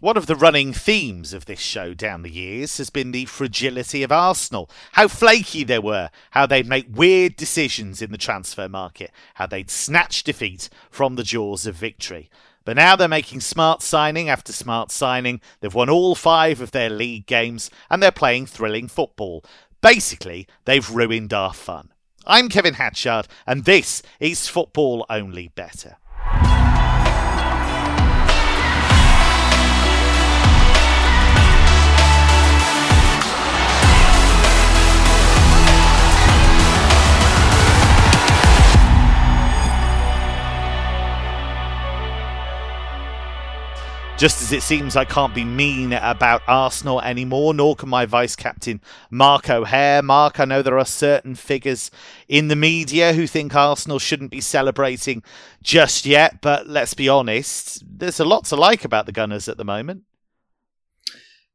One of the running themes of this show down the years has been the fragility of Arsenal. How flaky they were, how they'd make weird decisions in the transfer market, how they'd snatch defeat from the jaws of victory. But now they're making smart signing after smart signing. They've won all five of their league games and they're playing thrilling football. Basically, they've ruined our fun. I'm Kevin Hatchard, and this is Football Only Better. Just as it seems I can't be mean about Arsenal anymore, nor can my vice captain Mark O'Hare. Mark, I know there are certain figures in the media who think Arsenal shouldn't be celebrating just yet, but let's be honest, there's a lot to like about the Gunners at the moment.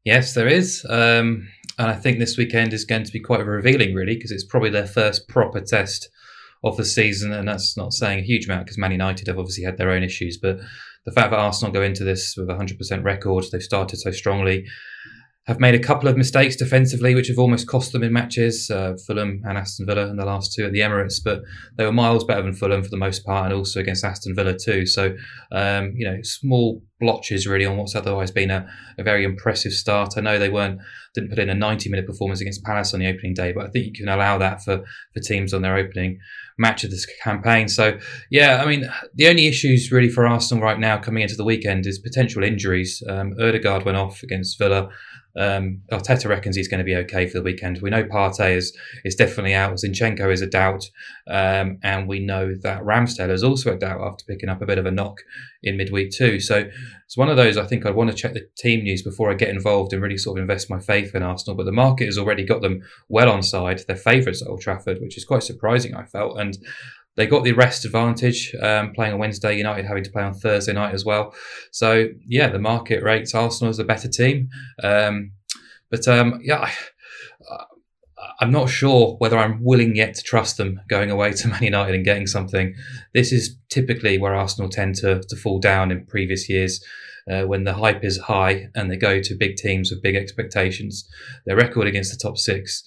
Yes, there is. Um, and I think this weekend is going to be quite revealing, really, because it's probably their first proper test of the season. And that's not saying a huge amount because Man United have obviously had their own issues. But the fact that Arsenal go into this with a 100% record, they've started so strongly, have made a couple of mistakes defensively, which have almost cost them in matches. Uh, Fulham and Aston Villa in the last two at the Emirates, but they were miles better than Fulham for the most part, and also against Aston Villa too. So, um, you know, small blotches really on what's otherwise been a, a, very impressive start. I know they weren't didn't put in a 90 minute performance against Palace on the opening day, but I think you can allow that for for teams on their opening match of this campaign. So, yeah, I mean, the only issues really for Arsenal right now coming into the weekend is potential injuries. Um, Odegaard went off against Villa. Um, Arteta reckons he's going to be okay for the weekend. We know Partey is is definitely out. Zinchenko is a doubt, um, and we know that Ramsdale is also a doubt after picking up a bit of a knock in midweek too. So it's one of those. I think I'd want to check the team news before I get involved and really sort of invest my faith in Arsenal. But the market has already got them well on side. They're favourites at Old Trafford, which is quite surprising. I felt and they got the rest advantage um, playing on Wednesday. United having to play on Thursday night as well. So yeah, the market rates Arsenal as a better team. Um, but um, yeah, I, I'm not sure whether I'm willing yet to trust them going away to Man United and getting something. This is typically where Arsenal tend to, to fall down in previous years. Uh, when the hype is high and they go to big teams with big expectations. Their record against the top six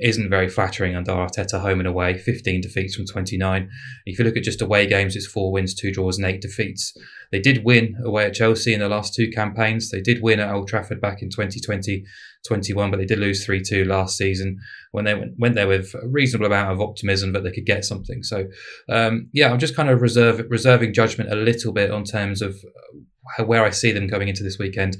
isn't very flattering under Arteta home and away, 15 defeats from 29. If you look at just away games, it's four wins, two draws, and eight defeats. They did win away at Chelsea in the last two campaigns. They did win at Old Trafford back in 2020 21, but they did lose 3 2 last season when they went, went there with a reasonable amount of optimism that they could get something. So, um, yeah, I'm just kind of reserve, reserving judgment a little bit on terms of where I see them going into this weekend.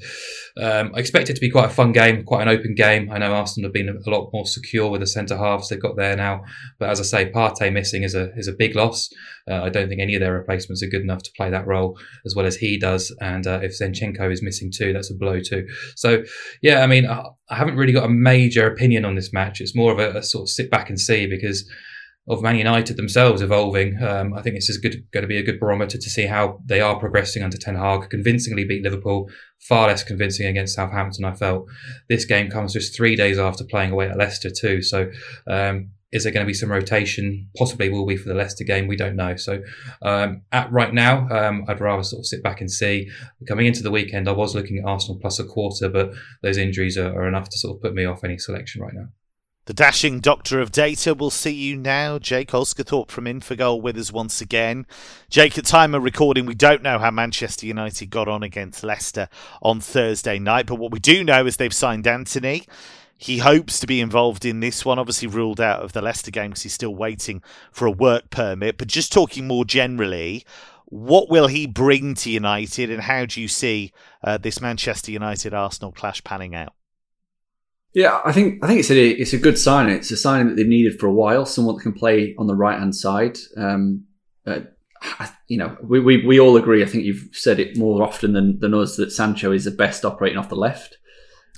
Um, I expect it to be quite a fun game, quite an open game. I know Arsenal have been a lot more secure with the centre halves they've got there now, but as I say, Partey missing is a is a big loss. Uh, I don't think any of their replacements are good enough to play that role as well as he does. And uh, if Zinchenko is missing too, that's a blow too. So yeah, I mean, I, I haven't really got a major opinion on this match. It's more of a, a sort of sit back and see because of Man United themselves evolving. Um, I think it's just good, going to be a good barometer to see how they are progressing under Ten Hag. Convincingly beat Liverpool, far less convincing against Southampton. I felt this game comes just three days after playing away at Leicester too. So. Um, is there going to be some rotation? Possibly will be for the Leicester game. We don't know. So, um, at right now, um, I'd rather sort of sit back and see. Coming into the weekend, I was looking at Arsenal plus a quarter, but those injuries are, are enough to sort of put me off any selection right now. The dashing doctor of data will see you now. Jake Osgathorpe from Infogol with us once again. Jake, at time of recording, we don't know how Manchester United got on against Leicester on Thursday night, but what we do know is they've signed Antony. He hopes to be involved in this one, obviously ruled out of the Leicester game because he's still waiting for a work permit. But just talking more generally, what will he bring to United and how do you see uh, this Manchester United Arsenal clash panning out? Yeah, I think I think it's a it's a good sign. It's a sign that they've needed for a while. Someone that can play on the right hand side. Um, uh, you know, we, we, we all agree. I think you've said it more often than, than us that Sancho is the best operating off the left.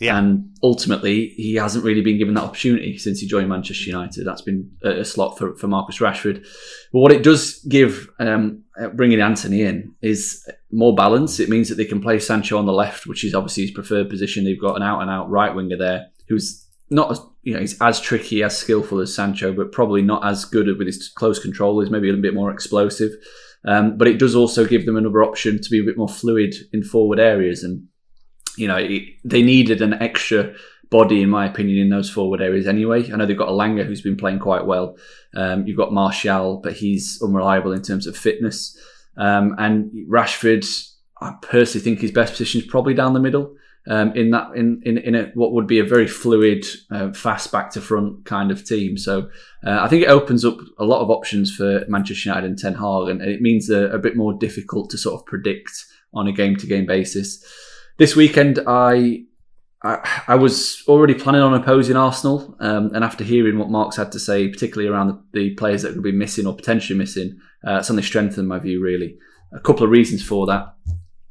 Yeah. And ultimately, he hasn't really been given that opportunity since he joined Manchester United. That's been a, slot for, for Marcus Rashford. But what it does give, um, uh, bringing Antony in, is more balance. It means that they can play Sancho on the left, which is obviously his preferred position. They've got an out and out right winger there who's not you know he's as tricky as skillful as Sancho, but probably not as good with his close control. He's maybe a little bit more explosive, um, but it does also give them another option to be a bit more fluid in forward areas. And you know, it, they needed an extra body, in my opinion, in those forward areas anyway. I know they've got Elanga who's been playing quite well. Um, you've got Martial, but he's unreliable in terms of fitness. Um, and Rashford, I personally think his best position is probably down the middle. Um, in that in in, in a, what would be a very fluid, uh, fast back to front kind of team. So uh, I think it opens up a lot of options for Manchester United and Ten Hag, and it means they're a bit more difficult to sort of predict on a game to game basis. This weekend, I I, I, was already planning on opposing Arsenal, um, and after hearing what Mark's had to say, particularly around the, the players that could be missing or potentially missing, uh, suddenly strengthened my view. Really, a couple of reasons for that.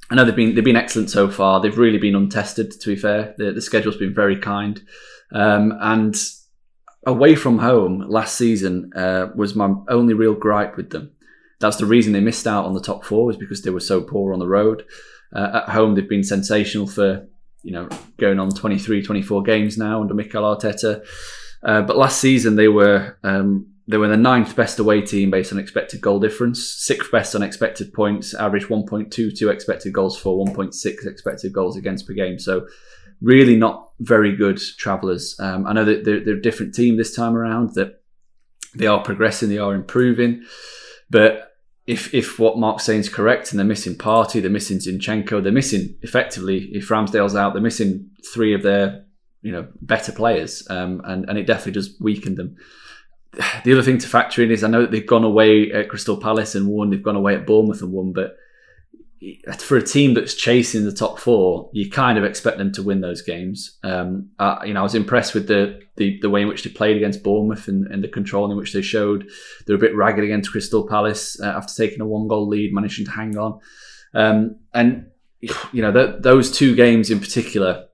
I know they've been they've been excellent so far. They've really been untested. To be fair, the, the schedule's been very kind, um, and away from home last season uh, was my only real gripe with them. That's the reason they missed out on the top four was because they were so poor on the road. Uh, at home, they've been sensational for you know, going on 23, 24 games now under Mikel Arteta. Uh, but last season they were um, they were the ninth best away team based on expected goal difference, sixth best on expected points, average 1.22 expected goals for, 1.6 expected goals against per game. So really not very good travellers. Um, I know that they're, they're, a different team this time around. That they are progressing, they are improving, but if if what Mark's saying is correct and they're missing Partey, they're missing Zinchenko, they're missing effectively if Ramsdale's out, they're missing three of their you know better players, um, and and it definitely does weaken them. The other thing to factor in is I know that they've gone away at Crystal Palace and won, they've gone away at Bournemouth and won, but for a team that's chasing the top four, you kind of expect them to win those games. Um, uh, you know, I was impressed with the, the, the way in which they played against Bournemouth and, and, the control in which they showed. They're a bit ragged against Crystal Palace uh, after taking a one goal lead, managing to hang on. Um, and you know, th- those two games in particular,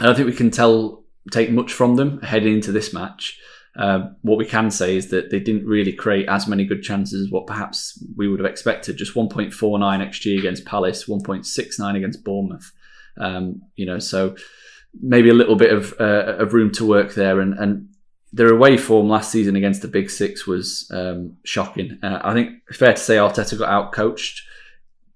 I don't think we can tell take much from them heading into this match. Um, what we can say is that they didn't really create as many good chances as what perhaps we would have expected. Just 1.49 xG against Palace, 1.69 against Bournemouth. Um, you know, so maybe a little bit of uh, of room to work there. And, and their away form last season against the Big Six was um, shocking. Uh, I think fair to say Arteta got out coached.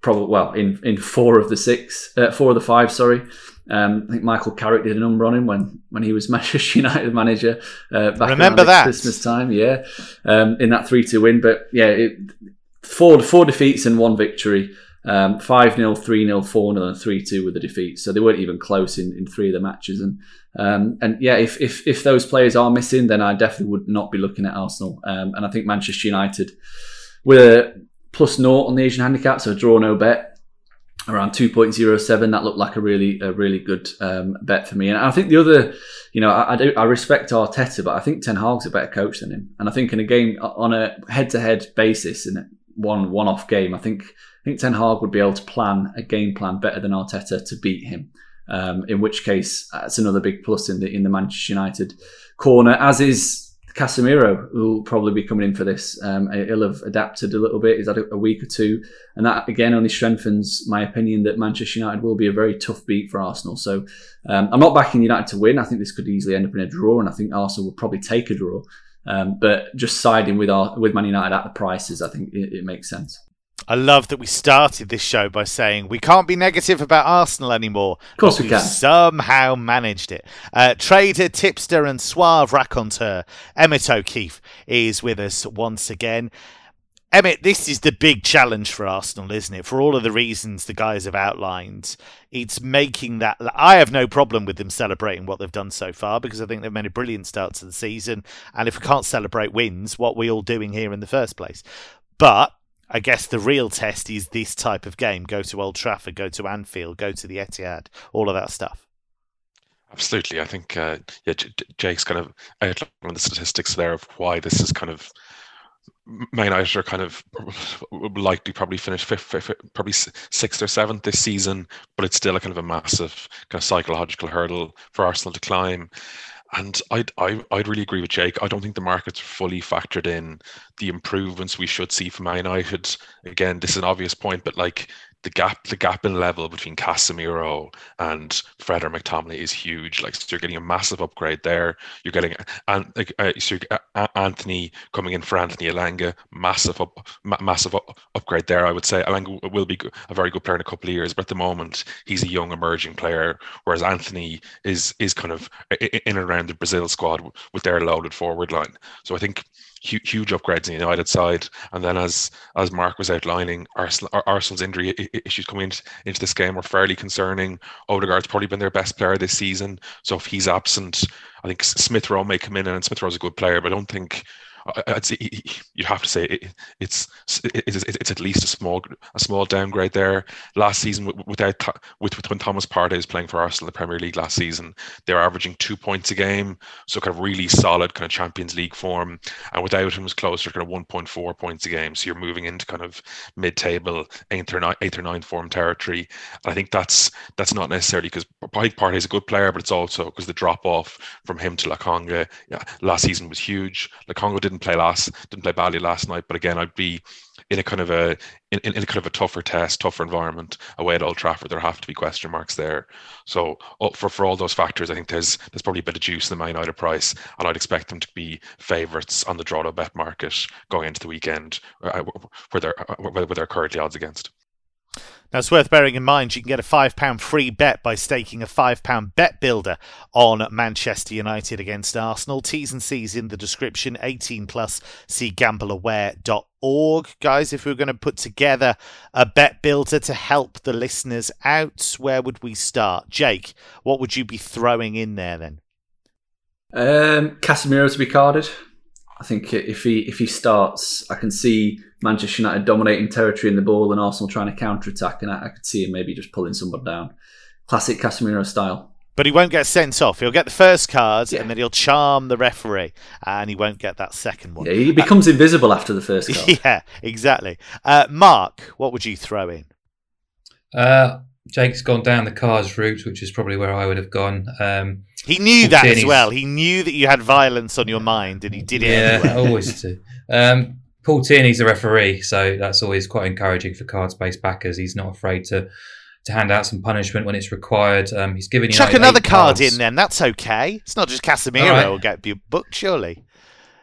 Probably well in in four of the six, uh, four of the five. Sorry. Um, I think Michael Carrick did a number on him when, when he was Manchester United manager uh, back Remember that Christmas time, yeah, um, in that three two win. But yeah, it, four four defeats and one victory. Um, 5 0, 3 0, 4 0, and 3 2 with the defeat. So they weren't even close in, in three of the matches. And um, and yeah, if, if if those players are missing, then I definitely would not be looking at Arsenal. Um, and I think Manchester United, with a plus naught on the Asian handicap, so draw no bet, around 2.07 that looked like a really a really good um, bet for me. And i think the other you know I, I, do i respect arteta but i think ten hag's a better coach than him. And i think in a game on a head-to-head basis in one one-off game i think i think ten hag would be able to plan a game plan better than arteta to beat him. Um, in which case that's another big plus in the in the manchester united corner as is Casemiro will probably be coming in for this. Um, he'll have adapted a little bit. He's had a, week or two, and that again only strengthens my opinion that Manchester United will be a very tough beat for Arsenal. So um, I'm not backing United to win. I think this could easily end up in a draw, and I think Arsenal will probably take a draw. Um, but just siding with our with Man United at the prices, I think it, it makes sense. I love that we started this show by saying we can't be negative about Arsenal anymore. Of course, we can. Somehow managed it. Uh, trader, tipster, and suave raconteur Emmett O'Keefe is with us once again. Emmett, this is the big challenge for Arsenal, isn't it? For all of the reasons the guys have outlined, it's making that. I have no problem with them celebrating what they've done so far because I think they've made a brilliant start to the season. And if we can't celebrate wins, what are we all doing here in the first place? But I guess the real test is this type of game. Go to Old Trafford, go to Anfield, go to the Etihad, all of that stuff. Absolutely. I think uh, yeah, Jake's kind of outlined the statistics there of why this is kind of Man United are kind of likely probably finish fifth, fifth, probably sixth or seventh this season, but it's still a kind of a massive kind of psychological hurdle for Arsenal to climb. And I'd, I, I'd really agree with Jake. I don't think the market's fully factored in the improvements we should see from Man United. Again, this is an obvious point, but like the gap the gap in level between Casemiro and Fred or McTominay is huge. Like so you're getting a massive upgrade there. You're getting and uh, so uh, Antony coming in for Anthony Elanga, massive up, ma- massive up, upgrade there. I would say Elanga will be a very good player in a couple of years, but at the moment he's a young emerging player, whereas Antony is is kind of in and around the Brazil squad with their loaded forward line. So I think huge, huge upgrades in the United side. And then, as as Mark was outlining, Arsenal, Arsenal's injury issues coming into, into this game were fairly concerning. Odegaard's probably been their best player this season. So if he's absent, I think Smith Rowe may come in, and Smith Rowe's a good player, but I don't think I'd say you'd have to say it, it's, it's it's at least a small a small downgrade there. Last season, without with, with when Thomas Partey is playing for Arsenal in the Premier League last season, they were averaging two points a game, so kind of really solid kind of Champions League form. And without him, was closer kind of one point four points a game. So you're moving into kind of mid table eighth or ninth, eighth or ninth form territory. And I think that's that's not necessarily because Partey is a good player, but it's also because the drop off from him to Lokonga yeah, last season was huge. Lokonga didn't didn't play last didn't play badly last night, but again, I'd be in a kind of a in, in a kind of a tougher test, tougher environment away at Old Trafford. There have to be question marks there. So for for all those factors, I think there's there's probably a bit of juice in the Man United price, and I'd expect them to be favourites on the draw to bet market going into the weekend, uh, where they're where they're currently odds against. Now, it's worth bearing in mind you can get a £5 free bet by staking a £5 bet builder on Manchester United against Arsenal. T's and C's in the description. 18 plus. See gambleaware.org. Guys, if we were going to put together a bet builder to help the listeners out, where would we start? Jake, what would you be throwing in there then? Um, Casemiro to be carded. I think if he if he starts, I can see Manchester United dominating territory in the ball and Arsenal trying to counter attack, and I, I, could see him maybe just pulling someone down. Classic Casemiro style. But he won't get sent off. He'll get the first card yeah. and then he'll charm the referee, and he won't get that second one. Yeah, he becomes uh, invisible after the first card. Yeah, exactly. Uh, Mark, what would you throw in? Uh, Jake's gone down the cars route, which is probably where I would have gone. Um, he knew that as well. He knew that you had violence on your mind, and he did it. Yeah, anyway. always do. Um, Paul Tierney's a referee, so that's always quite encouraging for cards-based backers. He's not afraid to to hand out some punishment when it's required. Um, he's giving chuck another card in. Then that's okay. It's not just Casemiro right. will get booked, surely.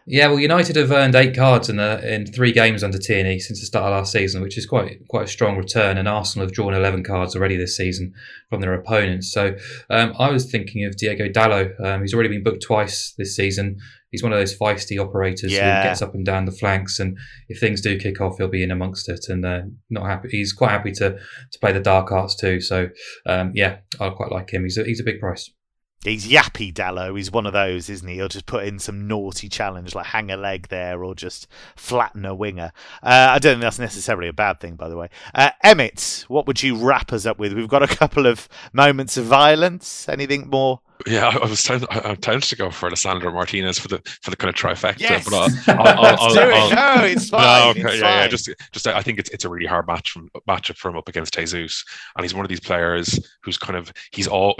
Yeah, well, United have earned eight cards in the in three games under Tierney since the start of last season, which is quite quite a strong return. And Arsenal have drawn eleven cards already this season from their opponents. So um, I was thinking of Diego Dalot. Um, he's already been booked twice this season. He's one of those feisty operators yeah. who gets up and down the flanks, and if things do kick off, he'll be in amongst it. And uh, not happy. He's quite happy to to play the dark arts too. So um, yeah, I quite like him. He's a, he's a big price. He's yappy Dalot. He's one of those, isn't he? He'll just put in some naughty challenge, like hang a leg there, or just flatten a winger. Uh, I don't think that's necessarily a bad thing, by the way. Uh, Emmett, what would you wrap us up with? We've got a couple of moments of violence. Anything more yeah, I, was tempted, I'm tempted to go for Lisandro Martinez for the for the kind of trifecta, yes. but I'll, I'll, I'll, I'll, do it. I'll, no, it's fine. No, okay, it's yeah, fine. yeah, just just I think it's it's a really hard match from matchup for him up against Jesus, and he's one of these players who's kind of he's all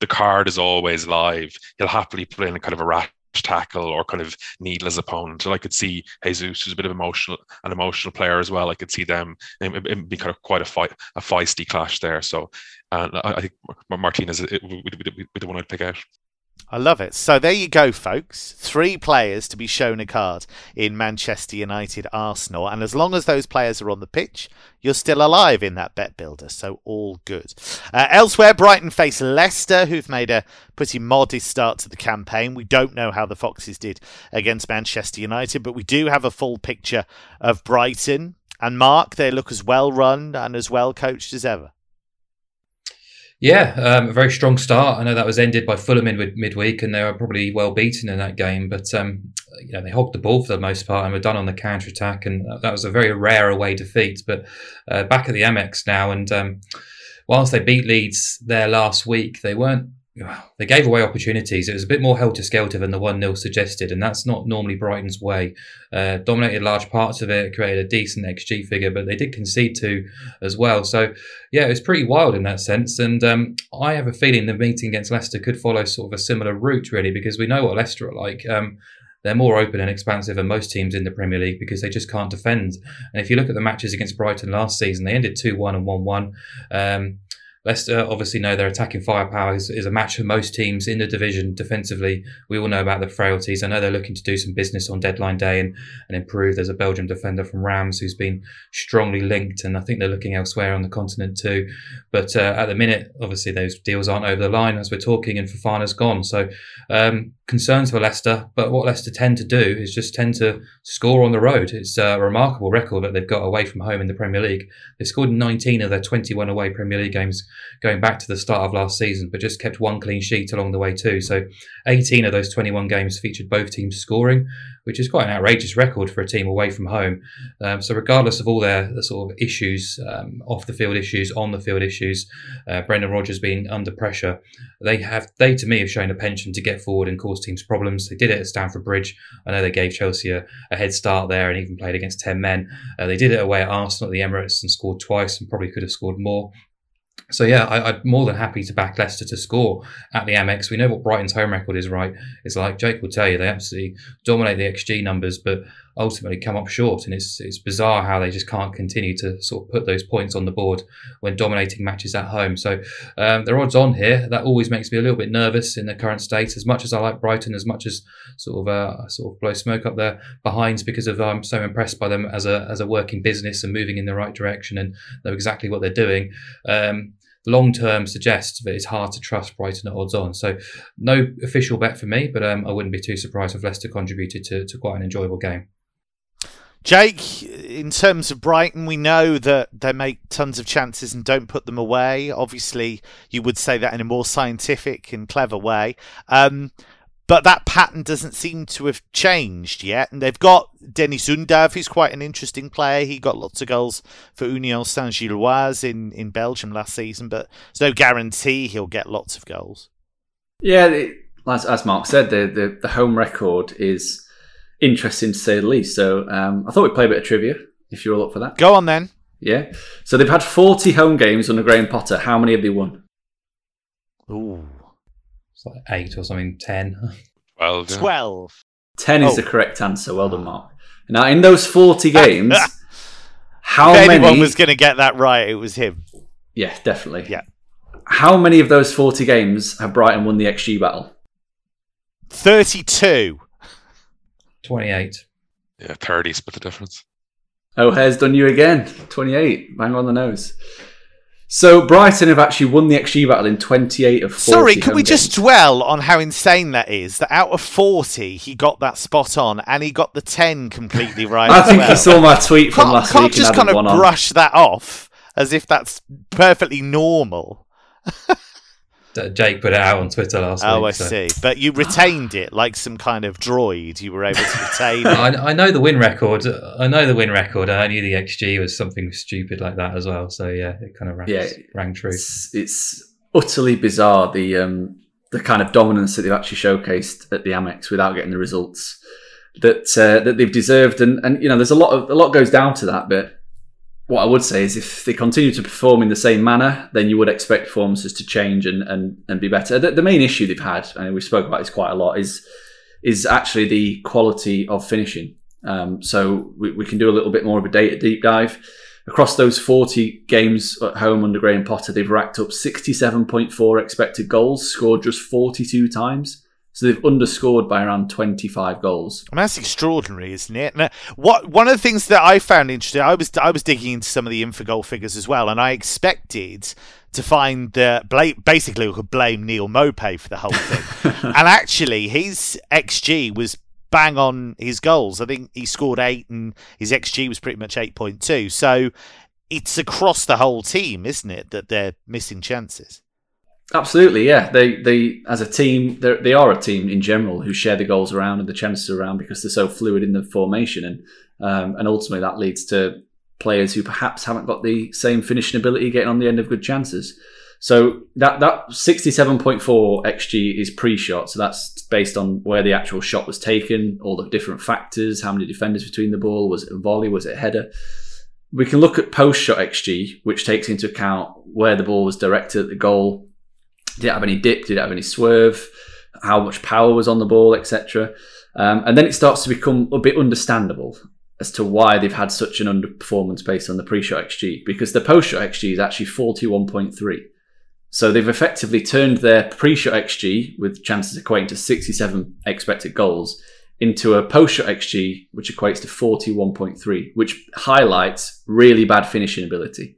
the card is always live. He'll happily play in kind of a rat tackle or kind of needless opponent. And I could see Jesus, who's a bit of emotional, an emotional player as well. I could see them be kind of quite a fight, a feisty clash there. So uh, I, think Martinez would be the one I'd pick out. I love it. So there you go, folks. Three players to be shown a card in Manchester United Arsenal. And as long as those players are on the pitch, you're still alive in that bet builder. So all good. Uh, elsewhere, Brighton face Leicester, who've made a pretty modest start to the campaign. We don't know how the Foxes did against Manchester United, but we do have a full picture of Brighton. And Mark, they look as well run and as well coached as ever. Yeah, um, a very strong start. I know that was ended by Fulham in midweek, and they were probably well beaten in that game. But um, you know, they hogged the ball for the most part and were done on the counter attack, and that was a very rare away defeat. But uh, back at the Amex now, and um, whilst they beat Leeds there last week, they weren't they gave away opportunities. It was a bit more helter skelter than the 1 0 suggested, and that's not normally Brighton's way. Uh, dominated large parts of it, created a decent XG figure, but they did concede to as well. So, yeah, it was pretty wild in that sense. And um, I have a feeling the meeting against Leicester could follow sort of a similar route, really, because we know what Leicester are like. Um, they're more open and expansive than most teams in the Premier League because they just can't defend. And if you look at the matches against Brighton last season, they ended 2 1 and 1 1. Um, Leicester obviously know their attacking firepower is, is, a match for most teams in the division defensively. We all know about the frailties. I know they're looking to do some business on deadline day and, and improve. There's a Belgian defender from Reims who's been strongly linked, and I think they're looking elsewhere on the continent too. But uh, at the minute, obviously, those deals aren't over the line as we're talking, and Fofana's gone. So um, concerns for Leicester. But what Leicester tend to do is just tend to score on the road. It's a remarkable record that they've got away from home in the Premier League. They scored 19 of their 21 away Premier League games going back to the start of last season, but just kept one clean sheet along the way too. So 18 of those 21 games featured both teams scoring, which is quite an outrageous record for a team away from home. Um, so regardless of all their the sort of issues, um, off the field issues, on the field issues, uh, Brendan Rodgers being under pressure, they have they to me have shown a penchant to get forward and cause teams problems. They did it at Stamford Bridge. I know they gave Chelsea a, a head start there and even played against 10 men. Uh, they did it away at Arsenal at the Emirates and scored twice and probably could have scored more. So yeah, I, am more than happy to back Leicester to score at the Amex. We know what Brighton's home record is, right? It's like Jake will tell you, they absolutely dominate the XG numbers, but ultimately come up short. And it's it's bizarre how they just can't continue to sort of put those points on the board when dominating matches at home. So um, they're odds on here. That always makes me a little bit nervous in the current state. As much as I like Brighton, as much as sort of uh, sort of blow smoke up their behinds because of I'm so impressed by them as a as a working business and moving in the right direction and know exactly what they're doing. Um, long term suggests that it's hard to trust Brighton at odds on. So, no official bet for me, but um, I wouldn't be too surprised if Leicester contributed to, to quite an enjoyable game. Jake, in terms of Brighton, we know that they make tons of chances and don't put them away. Obviously, you would say that in a more scientific and clever way. Um, but that pattern doesn't seem to have changed yet. And they've got Deniz Undav, who's quite an interesting player. He got lots of goals for Union Saint Gilloise in, in Belgium last season, but there's no guarantee he'll get lots of goals. Yeah, as, as Mark said, the, the, the home record is interesting to say the least. So um, I thought we'd play a bit of trivia if you're all up for that. Go on then. Yeah. So they've had 40 home games under Graham Potter. How many have they won? Ooh It's like eight or something, ten. Twelve. Yeah. Twelve. Ten is oh. the correct answer. Well done, Mark. Now, in those forty games, how many if many? anyone was going to get that right, it was him. Yeah, definitely. Yeah. How many of those forty games have Brighton won the XG battle? Thirty-two. Twenty-eight. Yeah, thirty split the difference. Oh, has done you again. Twenty-eight. Bang on the nose. So Brighton have actually won the XG battle in 28 of 40. Sorry, can we games. just dwell on how insane that is? That out of 40, he got that spot on, and he got the 10 completely right. I think well. you saw my tweet from can't, last can't week. Can't just kind of brush that off as if that's perfectly normal. Jake put it out on Twitter last oh, week. Oh, I so. see. But you retained it like some kind of droid. You were able to retain it. I, I, know the win record. I know the win record. I knew the XG was something stupid like that as well. So yeah, it kind of rang, yeah, rang true. It's, it's, utterly bizarre the um, the kind of dominance that they've actually showcased at the Amex without getting the results that uh, that they've deserved. And and you know, there's a lot of a lot goes down to that, but what I would say is if they continue to perform in the same manner, then you would expect performances to change and, and, and be better. The, the main issue they've had, and we spoke about this quite a lot, is is actually the quality of finishing. Um, so we, we can do a little bit more of a data deep dive. Across those 40 games at home under Graham Potter, they've racked up 67.4 expected goals, scored just 42 times. So they've underscored by around 25 goals. I mean, that's extraordinary, isn't it? Now, what one of the things that I found interesting, I was I was digging into some of the Infogol figures as well, and I expected to find that basically we could blame Neal Maupay for the whole thing, and actually his xG was bang on his goals. I think he scored eight, and his xG was pretty much 8.2. So it's across the whole team, isn't it, that they're missing chances? Absolutely, yeah. They they as a team, they are a team in general who share the goals around and the chances around because they're so fluid in the formation, and um, and ultimately that leads to players who perhaps haven't got the same finishing ability getting on the end of good chances. So that that sixty seven point four xG is pre shot, so that's based on where the actual shot was taken, all the different factors, how many defenders between the ball, was it a volley, was it a header. We can look at post shot xG, which takes into account where the ball was directed at the goal did it have any dip? Did it have any swerve? how much power was on the ball, etc. Um, and then it starts to become a bit understandable as to why they've had such an underperformance based on the pre-shot XG, because the post-shot XG is actually 41.3. So they've effectively turned their pre-shot XG, with chances equating to 67 expected goals, into a post-shot XG, which equates to 41.3, which highlights really bad finishing ability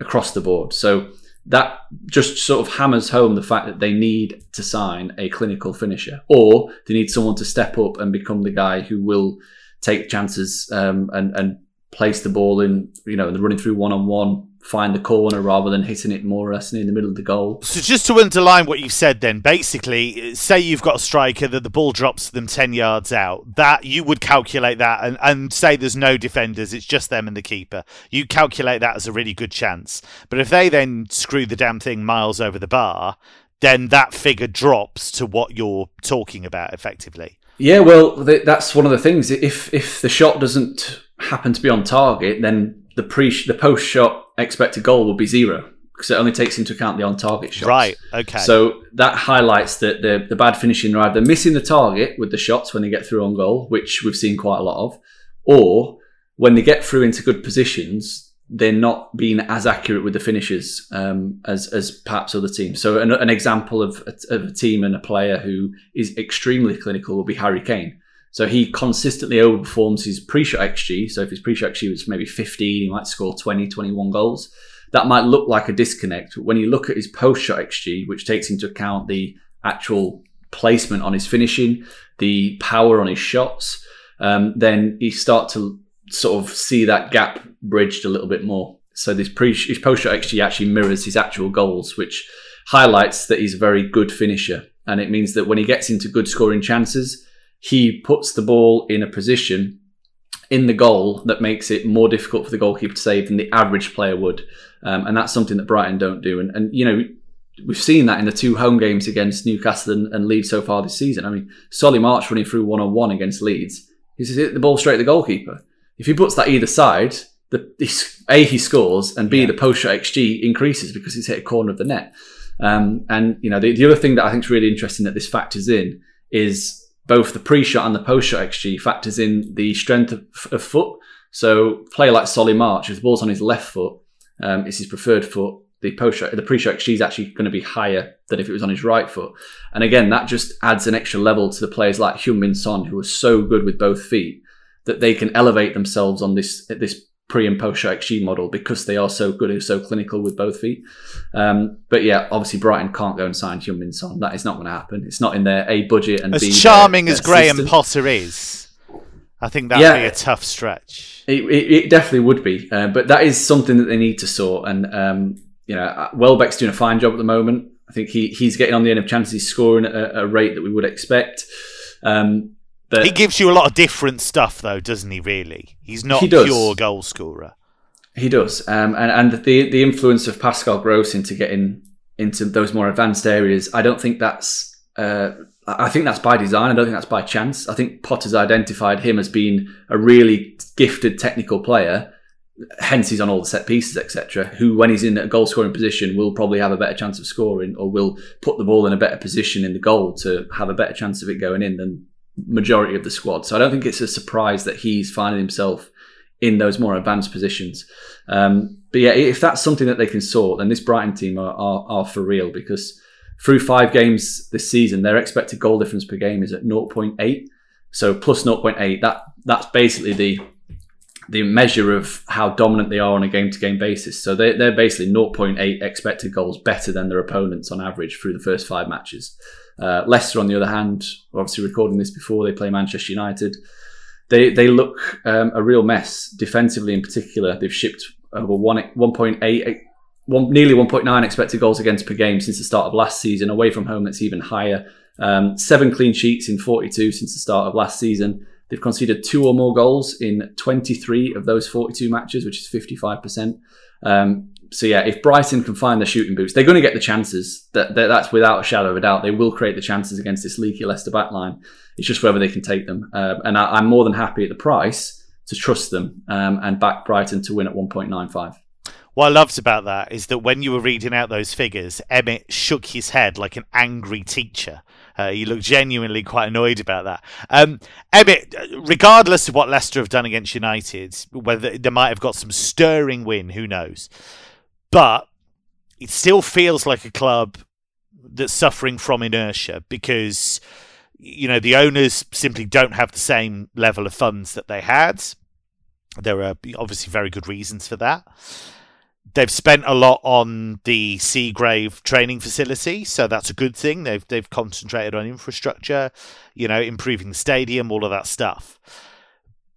across the board. So that just sort of hammers home the fact that they need to sign a clinical finisher, or they need someone to step up and become the guy who will take chances um, and and place the ball in, you know, the running through one on one, find the corner rather than hitting it more or less in the middle of the goal. So just to underline what you've said, then basically, say you've got a striker that the ball drops them ten yards out, that you would calculate that and, and say there's no defenders, it's just them and the keeper. You calculate that as a really good chance. But if they then screw the damn thing miles over the bar, then that figure drops to what you're talking about effectively. Yeah, well, that's one of the things. If if the shot doesn't happen to be on target, then the pre the post shot expected goal will be zero because it only takes into account the on target shots. Right. Okay. So that highlights that the the bad finishing are missing the target with the shots when they get through on goal, which we've seen quite a lot of, or when they get through into good positions, they're not being as accurate with the finishes um, as as perhaps other teams. So an, an example of a, of a, team and a player who is extremely clinical will be Harry Kane. So he consistently overperforms his pre-shot XG. So if his pre-shot XG was maybe 15, he might score 20, 21 goals. That might look like a disconnect. but When you look at his post-shot XG, which takes into account the actual placement on his finishing, the power on his shots, um, then you start to sort of see that gap bridged a little bit more. So this pre his post shot XG actually mirrors his actual goals, which highlights that he's a very good finisher. And it means that when he gets into good scoring chances, he puts the ball in a position in the goal that makes it more difficult for the goalkeeper to save than the average player would. Um, and that's something that Brighton don't do. And, and, you know, we've seen that in the two home games against Newcastle and, and Leeds so far this season. I mean, Solly March running through one on one against Leeds. He's hit the ball straight at the goalkeeper if he puts that either side, the a he scores and b yeah. the post shot xG increases because he's hit a corner of the net. Um, and you know the, the other thing that I think is really interesting that this factors in is both the pre shot and the post shot xG factors in the strength of, of foot. So player like Solly March, the ball's on his left foot, um, it's his preferred foot. The post shot, the pre shot xG is actually going to be higher than if it was on his right foot. And again, that just adds an extra level to the players like Heung-min Son, who are so good with both feet that they can elevate themselves on this this pre and post shot XG model because they are so good and so clinical with both feet. Um, but yeah, obviously Brighton can't go and sign Heung-min Son. That is not going to happen. It's not in their A budget and as B, charming their, as Graham system. Potter is. I think that'd yeah, be a tough stretch. It, it, it definitely would be, uh, but that is something that they need to sort. And um, you know, uh, Welbeck's doing a fine job at the moment. I think he he's getting on the end of chances. He's scoring at a, a rate that we would expect. Um, but he gives you a lot of different stuff, though, doesn't he? Really, he's not he pure goal scorer. He does, um, and and the the influence of Pascal Gross into getting into those more advanced areas, I don't think that's. Uh, I think that's by design. I don't think that's by chance. I think Potter's identified him as being a really gifted technical player. Hence, he's on all the set pieces, etc. Who, when he's in a goal scoring position, will probably have a better chance of scoring, or will put the ball in a better position in the goal to have a better chance of it going in than majority of the squad. So I don't think it's a surprise that he's finding himself in those more advanced positions. Um, but yeah, if that's something that they can sort, then this Brighton team are, are, are, for real because through five games this season, their expected goal difference per game is at 0.8. So plus 0.8, that that's basically the the measure of how dominant they are on a game to game basis. So they, they're basically 0.8 expected goals better than their opponents on average through the first five matches. Uh, Leicester, on the other hand, obviously recording this before they play Manchester United, they they look um, a real mess defensively. In particular, they've shipped over one 1.8. One, nearly 1.9 expected goals against per game since the start of last season. Away from home, that's even higher. Um, seven clean sheets in 42 since the start of last season. They've conceded two or more goals in 23 of those 42 matches, which is 55%. Um, so yeah, if Brighton can find the shooting boots, they're going to get the chances. That, that, that's without a shadow of a doubt. They will create the chances against this leaky Leicester backline. It's just whether they can take them. Uh, and I, am more than happy at the price to trust them um, and back Brighton to win at 1.95. what I loved about that is that when you were reading out those figures, Emmett shook his head like an angry teacher. Uh, he looked genuinely quite annoyed about that. Um, Emmett, regardless of what Leicester have done against United, whether they might have got some stirring win, who knows? But it still feels like a club that's suffering from inertia because you know the owners simply don't have the same level of funds that they had. There are obviously very good reasons for that. They've spent a lot on the Seagrave training facility, so that's a good thing. They've they've concentrated on infrastructure, you know, improving the stadium, all of that stuff.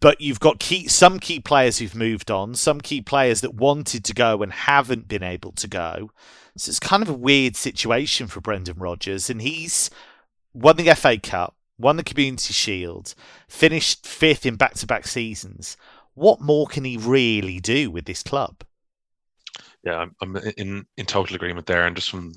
But you've got key some key players who've moved on, some key players that wanted to go and haven't been able to go. So it's kind of a weird situation for Brendan Rodgers, and he's won the FA Cup, won the Community Shield, finished fifth in back-to-back seasons. What more can he really do with this club? Yeah, I'm, I'm in in total agreement there, and just from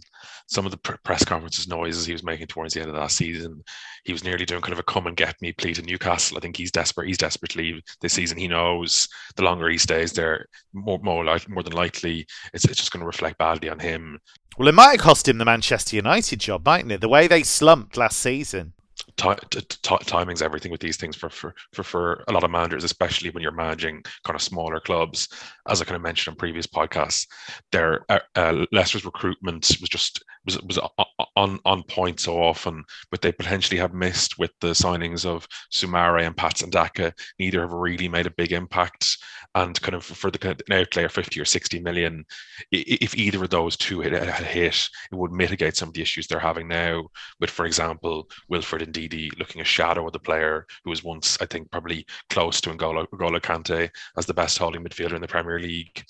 some of the press conferences noises he was making towards the end of last season, he was nearly doing kind of a come and get me plea to Newcastle. I think he's desperate. He's desperate to leave this season. He knows the longer he stays there, more more, like, more than likely, it's, it's just going to reflect badly on him. Well, it might have cost him the Manchester United job, mightn't it? The way they slumped last season t- t- t- timing's everything with these things for, for for for a lot of managers, especially when you're managing kind of smaller clubs. As I kind of mentioned on previous podcasts, their uh, uh, Leicester's recruitment was just was was on on point so often, but they potentially have missed with the signings of Soumaré and Patson Daka. Neither have really made a big impact and kind of for the kind of an outlay 50 or 60 million, if either of those two had, had hit, it would mitigate some of the issues they're having now with, for example, Wilfred Ndidi looking a shadow of the player who was once, I think, probably close to N'Golo, N'Golo Kante as the best holding midfielder in the Premier League.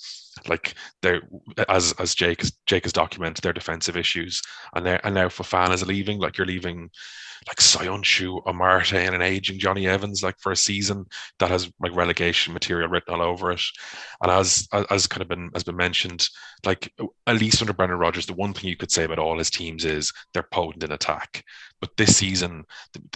Like they're as as Jake Jake has documented their defensive issues, and now and now Fofana is leaving. Like you're leaving like Söyüncü, Amartey, and an aging Jonny Evans, like for a season that has like relegation material written all over it. And as as kind of been has been mentioned, like at least under Brendan Rodgers, the one thing you could say about all his teams is they're potent in attack. But this season,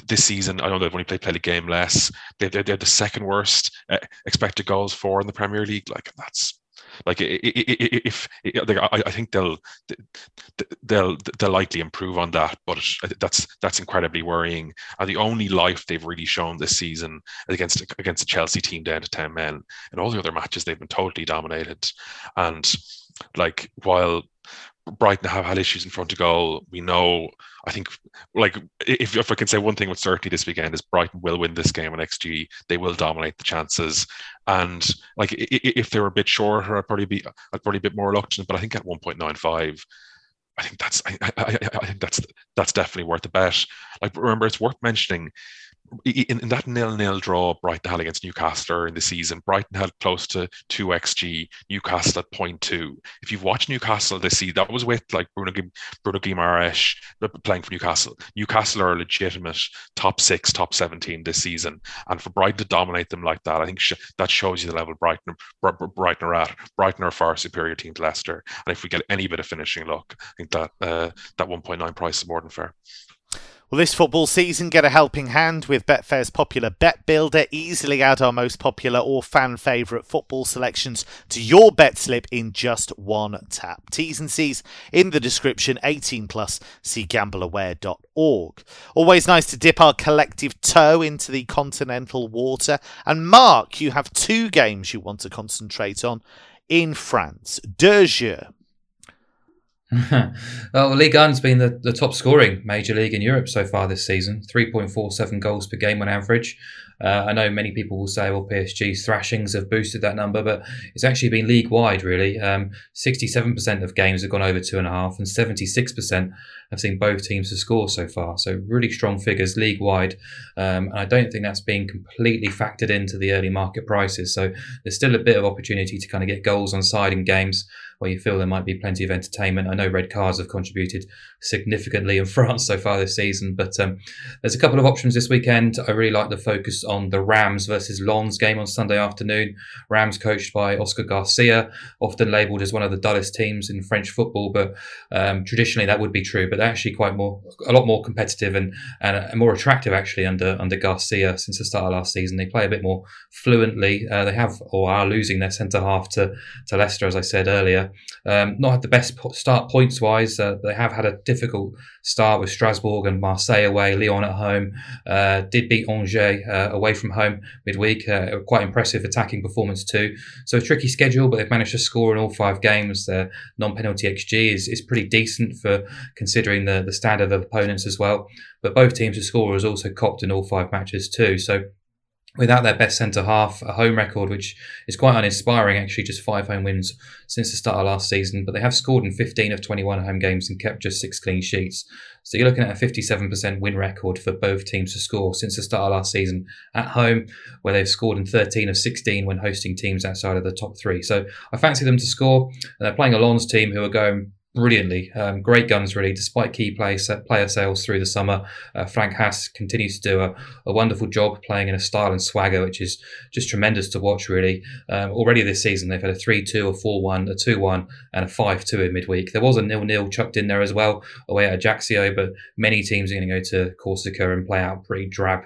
this season, I know they've only played played a game less. They they're, they're the second worst uh, expected goals for in the Premier League. Like that's like if, I think they'll they'll they'll likely improve on that, but that's that's incredibly worrying. And the only life they've really shown this season against against a Chelsea team down to ten men. In all the other matches, they've been totally dominated. And like while Brighton have had issues in front of goal. We know, I think, like if, if I can say one thing with certainty this weekend is Brighton will win this game on XG. They will dominate the chances, and like if they were a bit shorter, I'd probably be I'd probably be a bit more reluctant. But I think at one point nine five, I think that's I, I, I, think that's that's definitely worth a bet. Like remember, it's worth mentioning in, in that nil-nil draw Brighton had against Newcastle in the season, Brighton had close to two xg, Newcastle at 0.2. If you've watched Newcastle this season, that was with like Bruno Bruno Guimaraes playing for Newcastle. Newcastle are a legitimate top six, top 17 this season, and for Brighton to dominate them like that, I think sh- that shows you the level Brighton Brighton are at. Brighton are a far superior team to Leicester, and if we get any bit of finishing luck, I think that uh, that 1.9 price is more than fair. Well, this football season, get a helping hand with Betfair's popular Bet Builder. Easily add our most popular or fan favourite football selections to your bet slip in just one tap. T's and C's in the description. 18 plus. See gambleaware.org. Always nice to dip our collective toe into the continental water. And Mark, you have two games you want to concentrate on in France. Deux well, Ligue 1's been the, the top scoring major league in Europe so far this season 3.47 goals per game on average. Uh, I know many people will say, well, PSG's thrashings have boosted that number, but it's actually been league wide, really. Um, 67% of games have gone over two and a half, and 76% have seen both teams to score so far. So, really strong figures league wide. Um, and I don't think that's been completely factored into the early market prices. So, there's still a bit of opportunity to kind of get goals on side in games where you feel there might be plenty of entertainment. I know red cards have contributed significantly in France so far this season, but um, there's a couple of options this weekend. I really like the focus on the Reims versus Lens game on Sunday afternoon. Reims coached by Oscar Garcia, often labelled as one of the dullest teams in French football, but um, traditionally that would be true. But they're actually quite more, a lot more competitive and, and more attractive actually under under Garcia since the start of last season. They play a bit more fluently. Uh, they have or are losing their centre half to to Leicester, as I said earlier. Um, not had the best start points wise. Uh, they have had a difficult start with Strasbourg and Marseille away, Lyon at home. Uh, did beat Angers uh, away from home midweek. Uh, quite impressive attacking performance too. So a tricky schedule, but they've managed to score in all five games. Their non-penalty xG is, is pretty decent for considering the, the standard of opponents as well. But both teams to score has also copped in all five matches too. So without their best centre half, a home record which is quite uninspiring actually, just five home wins since the start of last season. But they have scored in 15 of 21 home games and kept just six clean sheets. So you're looking at a 57% win record for both teams to score since the start of last season at home, where they've scored in 13 of 16 when hosting teams outside of the top three. So I fancy them to score. And they're playing a Lens team who are going brilliantly. Um, great guns, really, despite key play, player sales through the summer. Uh, Franck Haise continues to do a, a, wonderful job playing in a style and swagger, which is just tremendous to watch, really. Um, already this season, they've had a 3 2, a 4 1, a 2 1, and a 5 2 in midweek. There was a nil nil chucked in there as well away at Ajaccio, but many teams are going to go to Corsica and play out pretty drab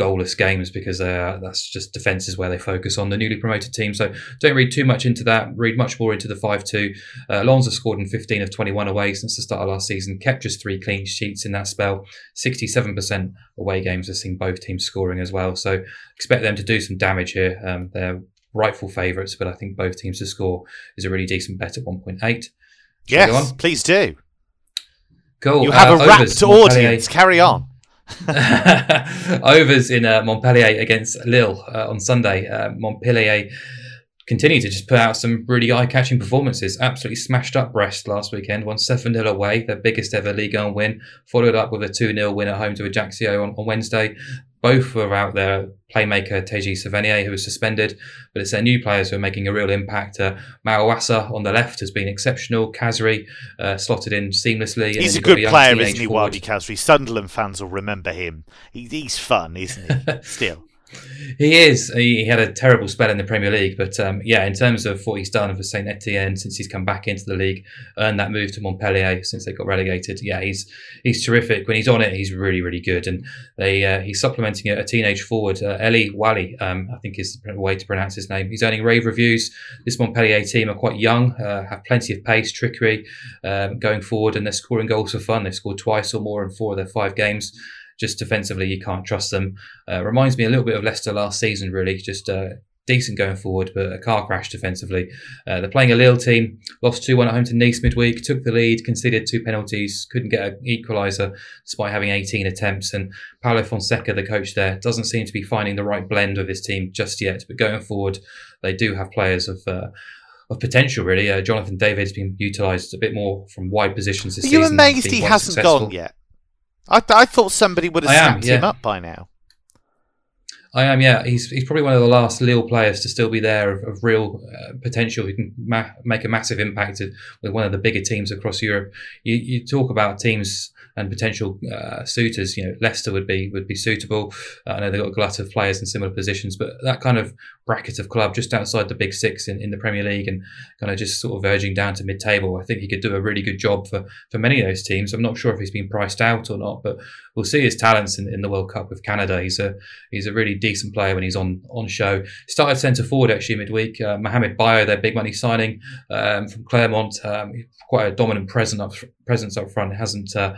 goalless games because uh, that's just defences where they focus on the newly promoted team. So don't read too much into that. Read much more into the 5 2. Uh, Alonso scored in 15 of 21 away since the start of last season, kept just three clean sheets in that spell. 67% away games have seen both teams scoring as well. So expect them to do some damage here. Um, they're rightful favourites, but I think both teams to score is a really decent bet at 1.8. Yes, please do. Cool. You have uh, a rapt audience. Carry on. Overs in uh, Montpellier against Lille uh, on Sunday. Uh, Montpellier continue to just put out some really eye-catching performances. Absolutely smashed up Brest last weekend, won 7-0 away, their biggest ever league 1 win, followed up with a 2-0 win at home to Ajaccio on, on Wednesday. Both were out there. Playmaker Teji Savanier, who was suspended, but it's their new players who are making a real impact. Uh, Mawassa on the left has been exceptional. Khazri uh, slotted in seamlessly. He's a good player, isn't he, Wahbi Khazri? Sunderland fans will remember him. He, he's fun, isn't he? Still. He is. He, had a terrible spell in the Premier League, but um, yeah, in terms of what he's done for Saint Etienne since he's come back into the league, earned that move to Montpellier since they got relegated. Yeah, he's he's terrific. When he's on it, he's really really good. And they uh, he's supplementing a, a teenage forward, uh, Elye Wahi, um, I think is the way to pronounce his name. He's earning rave reviews. This Montpellier team are quite young, uh, have plenty of pace, trickery um, going forward, and they're scoring goals for fun. They've scored twice or more in four of their five games just defensively, you can't trust them. Uh, reminds me a little bit of Leicester last season, really. Just uh, decent going forward, but a car crash defensively. Uh, they're playing a Lille team, lost 2 1 at home to Nice midweek, took the lead, conceded two penalties, couldn't get an equaliser despite having 18 attempts. And Paulo Fonseca, the coach there, doesn't seem to be finding the right blend of his team just yet. But going forward, they do have players of. Uh, of potential, really. Uh, Jonathan David's been utilised a bit more from wide positions this Are season. you amazed he hasn't successful. gone yet? I, th- I thought somebody would have snapped yeah. him up by now. I am, yeah. He's he's probably one of the last Lille players to still be there of, of real uh, potential who can ma- make a massive impact with one of the bigger teams across Europe. You, you talk about teams and potential uh, suitors. You know, Leicester would be would be suitable. Uh, I know they've got a glut of players in similar positions, but that kind of bracket of club just outside the big six in, in the Premier League and kind of just sort of verging down to mid table, I think he could do a really good job for, for many of those teams. I'm not sure if he's been priced out or not, but we'll see his talents in, in the World Cup with Canada. He's a he's a really decent player when he's on on show. Started centre forward actually midweek. Uh, Mohamed Bayo, their big money signing um, from Clermont, um, quite a dominant presence up, presence up front. Hasn't uh,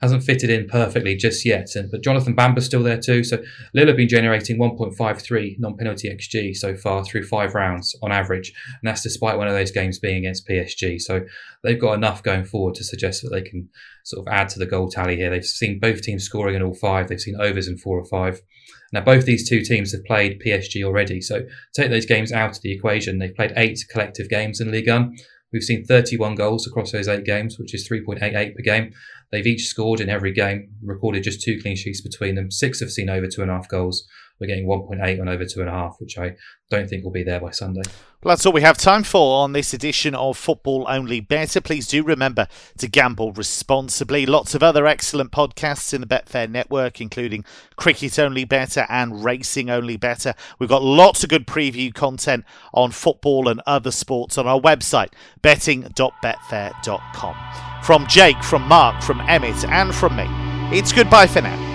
hasn't fitted in perfectly just yet. And but Jonathan Bamba's still there too. So Lille have been generating 1.53 non-penalty xG so far through five rounds on average, and that's despite one of those games being against PSG. So they've got enough going forward to suggest that they can sort of add to the goal tally here. They've seen both teams scoring in all five. They've seen overs in four or five. Now, both these two teams have played PSG already, so take those games out of the equation. They've played eight collective games in Ligue 1. We've seen 31 goals across those eight games, which is 3.88 per game. They've each scored in every game, recorded just two clean sheets between them. Six have seen over two and a half goals. We're getting 1.8 on over two and a half, which I don't think will be there by Sunday. Well, that's all we have time for on this edition of Football Only Better. Please do remember to gamble responsibly. Lots of other excellent podcasts in the Betfair network, including Cricket Only Better and Racing Only Better. We've got lots of good preview content on football and other sports on our website, betting.betfair.com. From Jake, from Mark, from Emmett, and from me, it's goodbye for now.